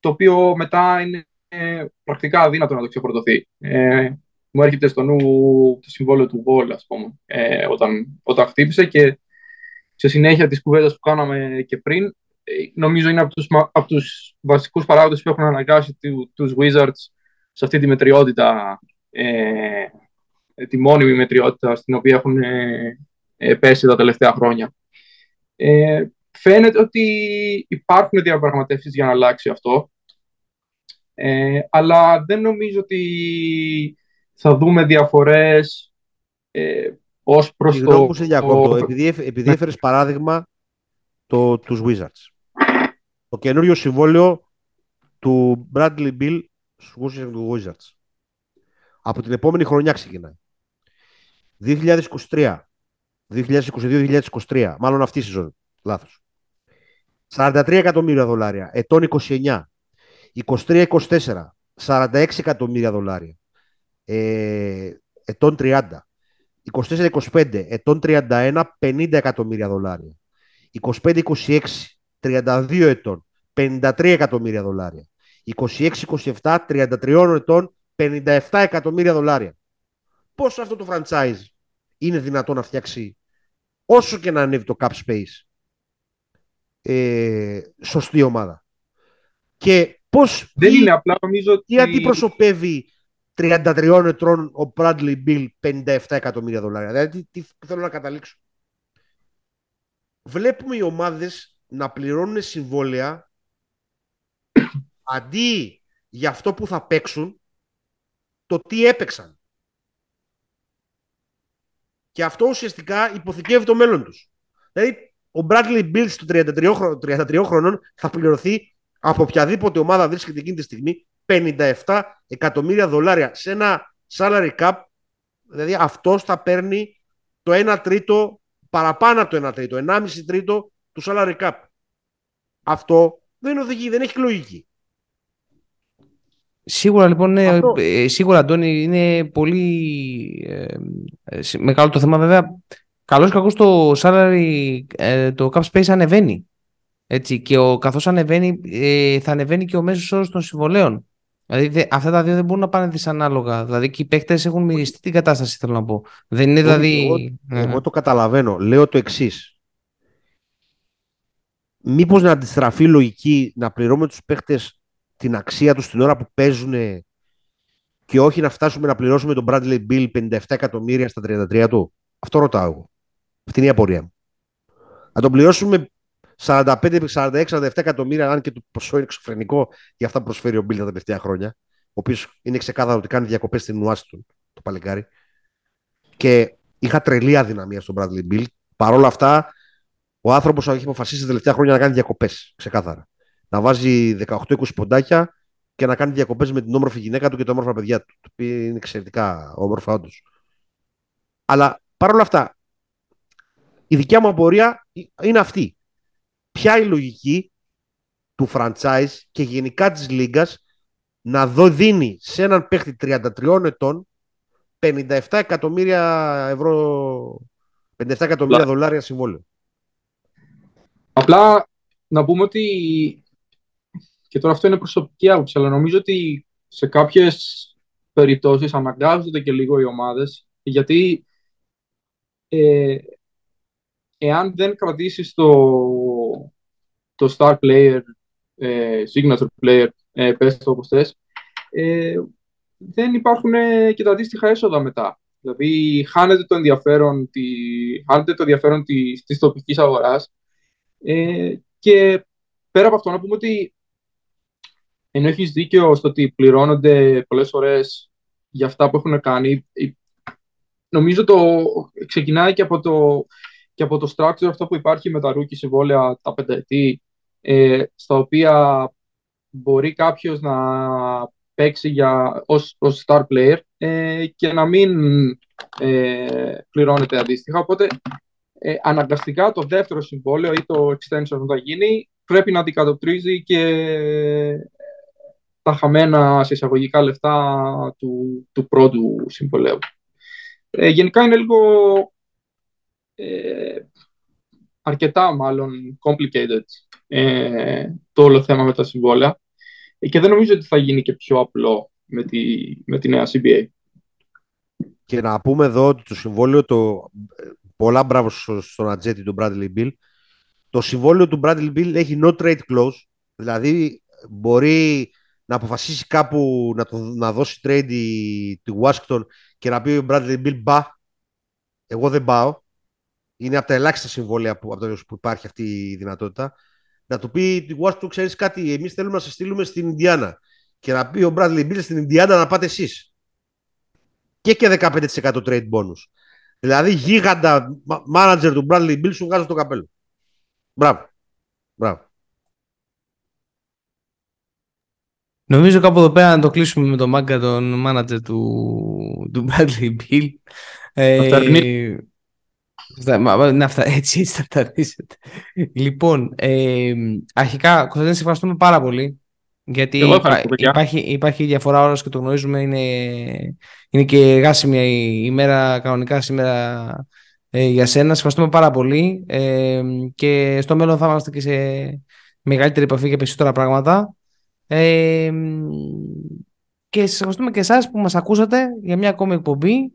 το οποίο μετά είναι ε, πρακτικά αδύνατο να το ξεφορτωθεί. Ε, μου έρχεται στο νου το συμβόλαιο του Βόλ, ας πούμε, ε, όταν, όταν χτύπησε και σε συνέχεια της κουβέντας που κάναμε και πριν, ε, νομίζω είναι από τους, μα- από τους βασικούς παράγοντες που έχουν αναγκάσει του, τους Wizards σε αυτή τη μετριότητα, ε, τη μόνιμη μετριότητα στην οποία έχουν ε, ε, πέσει τα τελευταία χρόνια. Ε, φαίνεται ότι υπάρχουν διαπραγματεύσεις για να αλλάξει αυτό, ε, αλλά δεν νομίζω ότι θα δούμε διαφορές ε, ως προς Συγγνώμη το... που σε διακόπτω, το- επειδή, έφ- επειδή έφερες παράδειγμα το, τους Wizards. Το καινούριο συμβόλαιο του Bradley Bill στους Wizards. Από την επόμενη χρονιά ξεκινάει. 2023. 2022-2023. Μάλλον αυτή η σεζόν. Λάθος. 43 εκατομμύρια δολάρια. Ετών 29. 23-24. 46 εκατομμύρια δολάρια. Ε, ετών 30. 24-25. Ετών 31. 50 εκατομμύρια δολάρια. 25-26. 32 ετών. 53 εκατομμύρια δολάρια. 26-27. 33 ετών. 57 εκατομμύρια δολάρια. Πώς αυτό το franchise είναι δυνατό να φτιάξει όσο και να ανέβει το cap space ε, σωστή ομάδα; Και πώς Δεν τι- είναι απλά, νομίζω ότι... τι αντιπροσωπεύει 33 ετών ο Bradley Bill 57 εκατομμύρια δολάρια; Δηλαδή, τι, τι θέλω να καταλήξω. Βλέπουμε οι ομάδες να πληρώνουν συμβόλαια αντί για αυτό που θα παίξουν, το τι έπαιξαν. Και αυτό ουσιαστικά υποθηκεύει το μέλλον τους. Δηλαδή, ο Bradley Bill στο 33, χρονών- 33 χρονών θα πληρωθεί από οποιαδήποτε ομάδα βρίσκεται εκείνη τη στιγμή 57 εκατομμύρια δολάρια σε ένα salary cap. Δηλαδή αυτός θα παίρνει το 1 τρίτο, παραπάνω από το 1 τρίτο, 1,5 τρίτο του salary cap. Αυτό δεν οδηγεί, δεν έχει λογική. Σίγουρα λοιπόν, ναι, Αυτό. ε, σίγουρα Αντώνη, είναι πολύ ε, ε, σι- μεγάλο το θέμα. Βέβαια, καλώς ή κακώς το salary, ε, το cap space ανεβαίνει. Έτσι, και ο, καθώς ανεβαίνει, ε, θα ανεβαίνει και ο μέσος όρος των συμβολέων. Δηλαδή, δε- αυτά τα δύο δεν μπορούν να πάνε δυσανάλογα. Δηλαδή, και οι παίκτες έχουν μυριστεί την κατάσταση, θέλω να πω. Δεν είναι δηλαδή... Εγώ, εγώ το καταλαβαίνω. Λέω το εξής. Μήπως να αντιστραφεί η λογική να πληρώνουμε τους παίχτες την αξία τους την ώρα που παίζουν και όχι να φτάσουμε να πληρώσουμε τον Bradley Bill 57 εκατομμύρια στα 33 του; Αυτό ρωτάω εγώ. Αυτή είναι η απορία μου. Να τον πληρώσουμε 45-46-47 εκατομμύρια, αν και το ποσό είναι εξωφρενικό για αυτά που προσφέρει ο Μπίλ τα τελευταία χρόνια. Ο οποίος είναι ξεκάθαρο ότι κάνει διακοπές στην Ουάσιτον το παλικάρι. Και είχα τρελή αδυναμία στον Bradley Bill. Παρ' όλα αυτά, ο άνθρωπος έχει αποφασίσει τα τελευταία χρόνια να κάνει διακοπές. Ξεκάθαρα. Να βάζει 18-20 ποντάκια και να κάνει διακοπές με την όμορφη γυναίκα του και τα όμορφα παιδιά του. Το οποίο είναι εξαιρετικά όμορφα, όντως. Αλλά παρόλα αυτά, η δικιά μου απορία είναι αυτή. Ποια η λογική του franchise και γενικά της λίγας να δω δίνει σε έναν παίχτη 33 ετών 57 εκατομμύρια ευρώ 57 εκατομμύρια δολάρια συμβόλαιο. Απλά να πούμε ότι και τώρα αυτό είναι προσωπική άποψη, αλλά νομίζω ότι σε κάποιες περιπτώσεις αναγκάζονται και λίγο οι ομάδες, γιατί ε, εάν δεν κρατήσεις το, το star player, ε, signature player, ε, πες το όπως θες, ε, δεν υπάρχουν ε, και τα αντίστοιχα έσοδα μετά. Δηλαδή χάνεται το ενδιαφέρον, τη, χάνεται το ενδιαφέρον της, της τοπικής αγοράς ε, και πέρα από αυτό να πούμε ότι ενώ έχεις δίκιο στο ότι πληρώνονται πολλές φορές για αυτά που έχουν κάνει, νομίζω το ξεκινάει και από το, και από το structure αυτό που υπάρχει με τα rookie συμβόλαια τα πενταετή, ε, στα οποία μπορεί κάποιος να παίξει για, ως, ως star player ε, και να μην ε, πληρώνεται αντίστοιχα. Οπότε ε, αναγκαστικά το δεύτερο συμβόλαιο ή το extension που θα γίνει πρέπει να αντικατοπτρίζει και τα χαμένα σε εισαγωγικά λεφτά του, του πρώτου συμβολέου. Ε, γενικά είναι λίγο ε, αρκετά μάλλον complicated ε, το όλο θέμα με τα συμβόλαια ε, και δεν νομίζω ότι θα γίνει και πιο απλό με τη, με τη νέα CBA. Και να πούμε εδώ ότι το συμβόλαιο, το, πολλά μπράβο στον Ατζέτη του Bradley Bill, το συμβόλαιο του Bradley Bill έχει no trade clause, δηλαδή μπορεί να αποφασίσει κάπου να, το, να δώσει trade τη Washington και να πει ο Bradley Bill μπα, εγώ δεν πάω. Είναι από τα ελάχιστα συμβόλαια που, από που υπάρχει αυτή η δυνατότητα. Να του πει τη Washington, ξέρεις κάτι, εμείς θέλουμε να σε στείλουμε στην Ινδιάνα. Και να πει ο Bradley Bill στην Ινδιάνα να πάτε εσείς. Και και 15% trade bonus. Δηλαδή γίγαντα manager του Bradley Bill σου βγάζει το καπέλο. Μπράβο. Μπράβο. Νομίζω κάπου εδώ πέρα να το κλείσουμε με τον μάγκα τον μάνατζερ του, του Bradley Bill. Ε, να αυτά, έτσι, έτσι θα τα Λοιπόν, ε, αρχικά, Κωνσταντίνε, σε ευχαριστούμε πάρα πολύ. Γιατί υπάρχει, υπάρχει διαφορά ώρας και το γνωρίζουμε. Είναι, είναι και εργάσιμη η ημέρα κανονικά σήμερα ε, για σένα. Σε ευχαριστούμε πάρα πολύ. Ε, και στο μέλλον θα είμαστε και σε μεγαλύτερη επαφή για περισσότερα πράγματα. Ε, και σας ευχαριστούμε και εσάς που μας ακούσατε για μια ακόμη εκπομπή.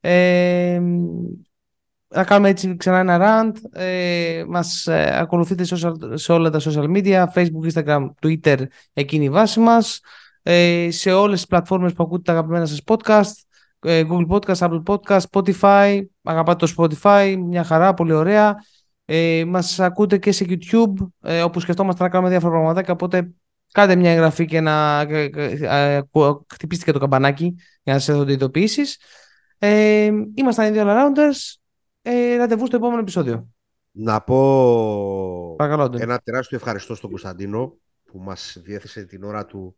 Ε, να κάνουμε έτσι ξανά ένα rant. Ε, μας ε, ακολουθείτε σε, όλα τα social media, facebook, instagram, twitter, εκείνη η βάση μας. Ε, σε όλες τις πλατφόρμες που ακούτε τα αγαπημένα σας podcast, ε, Google Podcast, Apple Podcast, Spotify. Αγαπάτε το Spotify, μια χαρά, πολύ ωραία. Ε, μας ακούτε και σε YouTube, ε, όπου σκεφτόμαστε να κάνουμε διάφορα πραγματάκια, οπότε κάντε μια εγγραφή και να ε, ε, χτυπήστε και το καμπανάκι για να σας έρθουν ειδοποιήσεις. Ε, ήμασταν οι δύο All-Rounders. Ε, ραντεβού στο επόμενο επεισόδιο. Να πω Παρακαλώ, ένα τεράστιο ευχαριστώ στον Κωνσταντίνο που μας διέθεσε την ώρα του.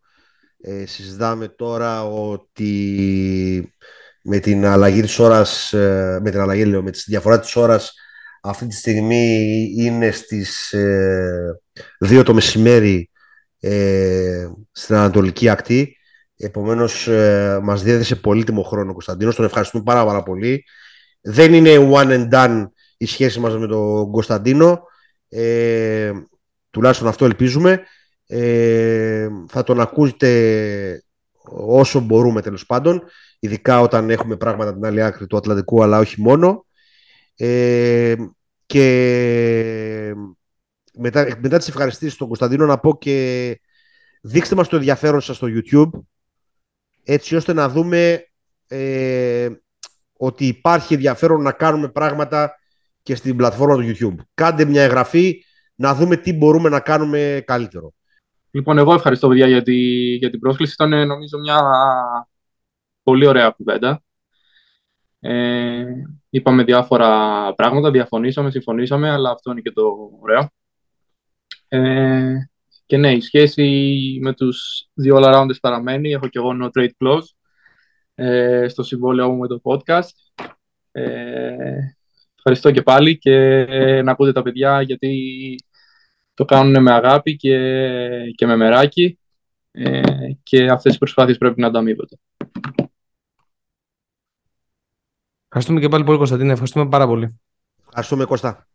Ε, συζητάμε τώρα ότι με την αλλαγή της ώρας, ε, με την αλλαγή λέω, με τη διαφορά της ώρας αυτή τη στιγμή είναι στις ε, 2 το μεσημέρι ε, στην Ανατολική Ακτή. Επομένως ε, μας διέθεσε πολύτιμο χρόνο ο Κωνσταντίνος. Τον ευχαριστούμε πάρα, πάρα πολύ. Δεν είναι one and done η σχέση μας με τον Κωνσταντίνο. Ε, τουλάχιστον αυτό ελπίζουμε. Ε, θα τον ακούσετε όσο μπορούμε τέλος πάντων. Ειδικά όταν έχουμε πράγματα την άλλη άκρη του Ατλαντικού, αλλά όχι μόνο. Ε, και μετά, μετά τις ευχαριστήσεις στον Κωνσταντίνο να πω και δείξτε μας το ενδιαφέρον σας στο YouTube έτσι ώστε να δούμε ε, ότι υπάρχει ενδιαφέρον να κάνουμε πράγματα και στην πλατφόρμα του YouTube. Κάντε μια εγγραφή, να δούμε τι μπορούμε να κάνουμε καλύτερο. Λοιπόν, εγώ ευχαριστώ παιδιά για, τη, για την πρόσκληση. Ήταν νομίζω μια πολύ ωραία κουβέντα. Ε, είπαμε διάφορα πράγματα, διαφωνήσαμε, συμφωνήσαμε, αλλά αυτό είναι και το ωραίο. Ε, και ναι, η σχέση με τους δύο all-arounders παραμένει. Έχω και εγώ no trade clause ε, στο συμβόλαιο μου με το podcast. Ε, ευχαριστώ και πάλι και να ακούτε τα παιδιά γιατί το κάνουν με αγάπη και, και με μεράκι ε, και αυτές οι προσπάθειες πρέπει να ανταμείβονται. Ευχαριστούμε και πάλι πολύ Κωνσταντίνε, ευχαριστούμε πάρα πολύ. Ευχαριστούμε Κώστα.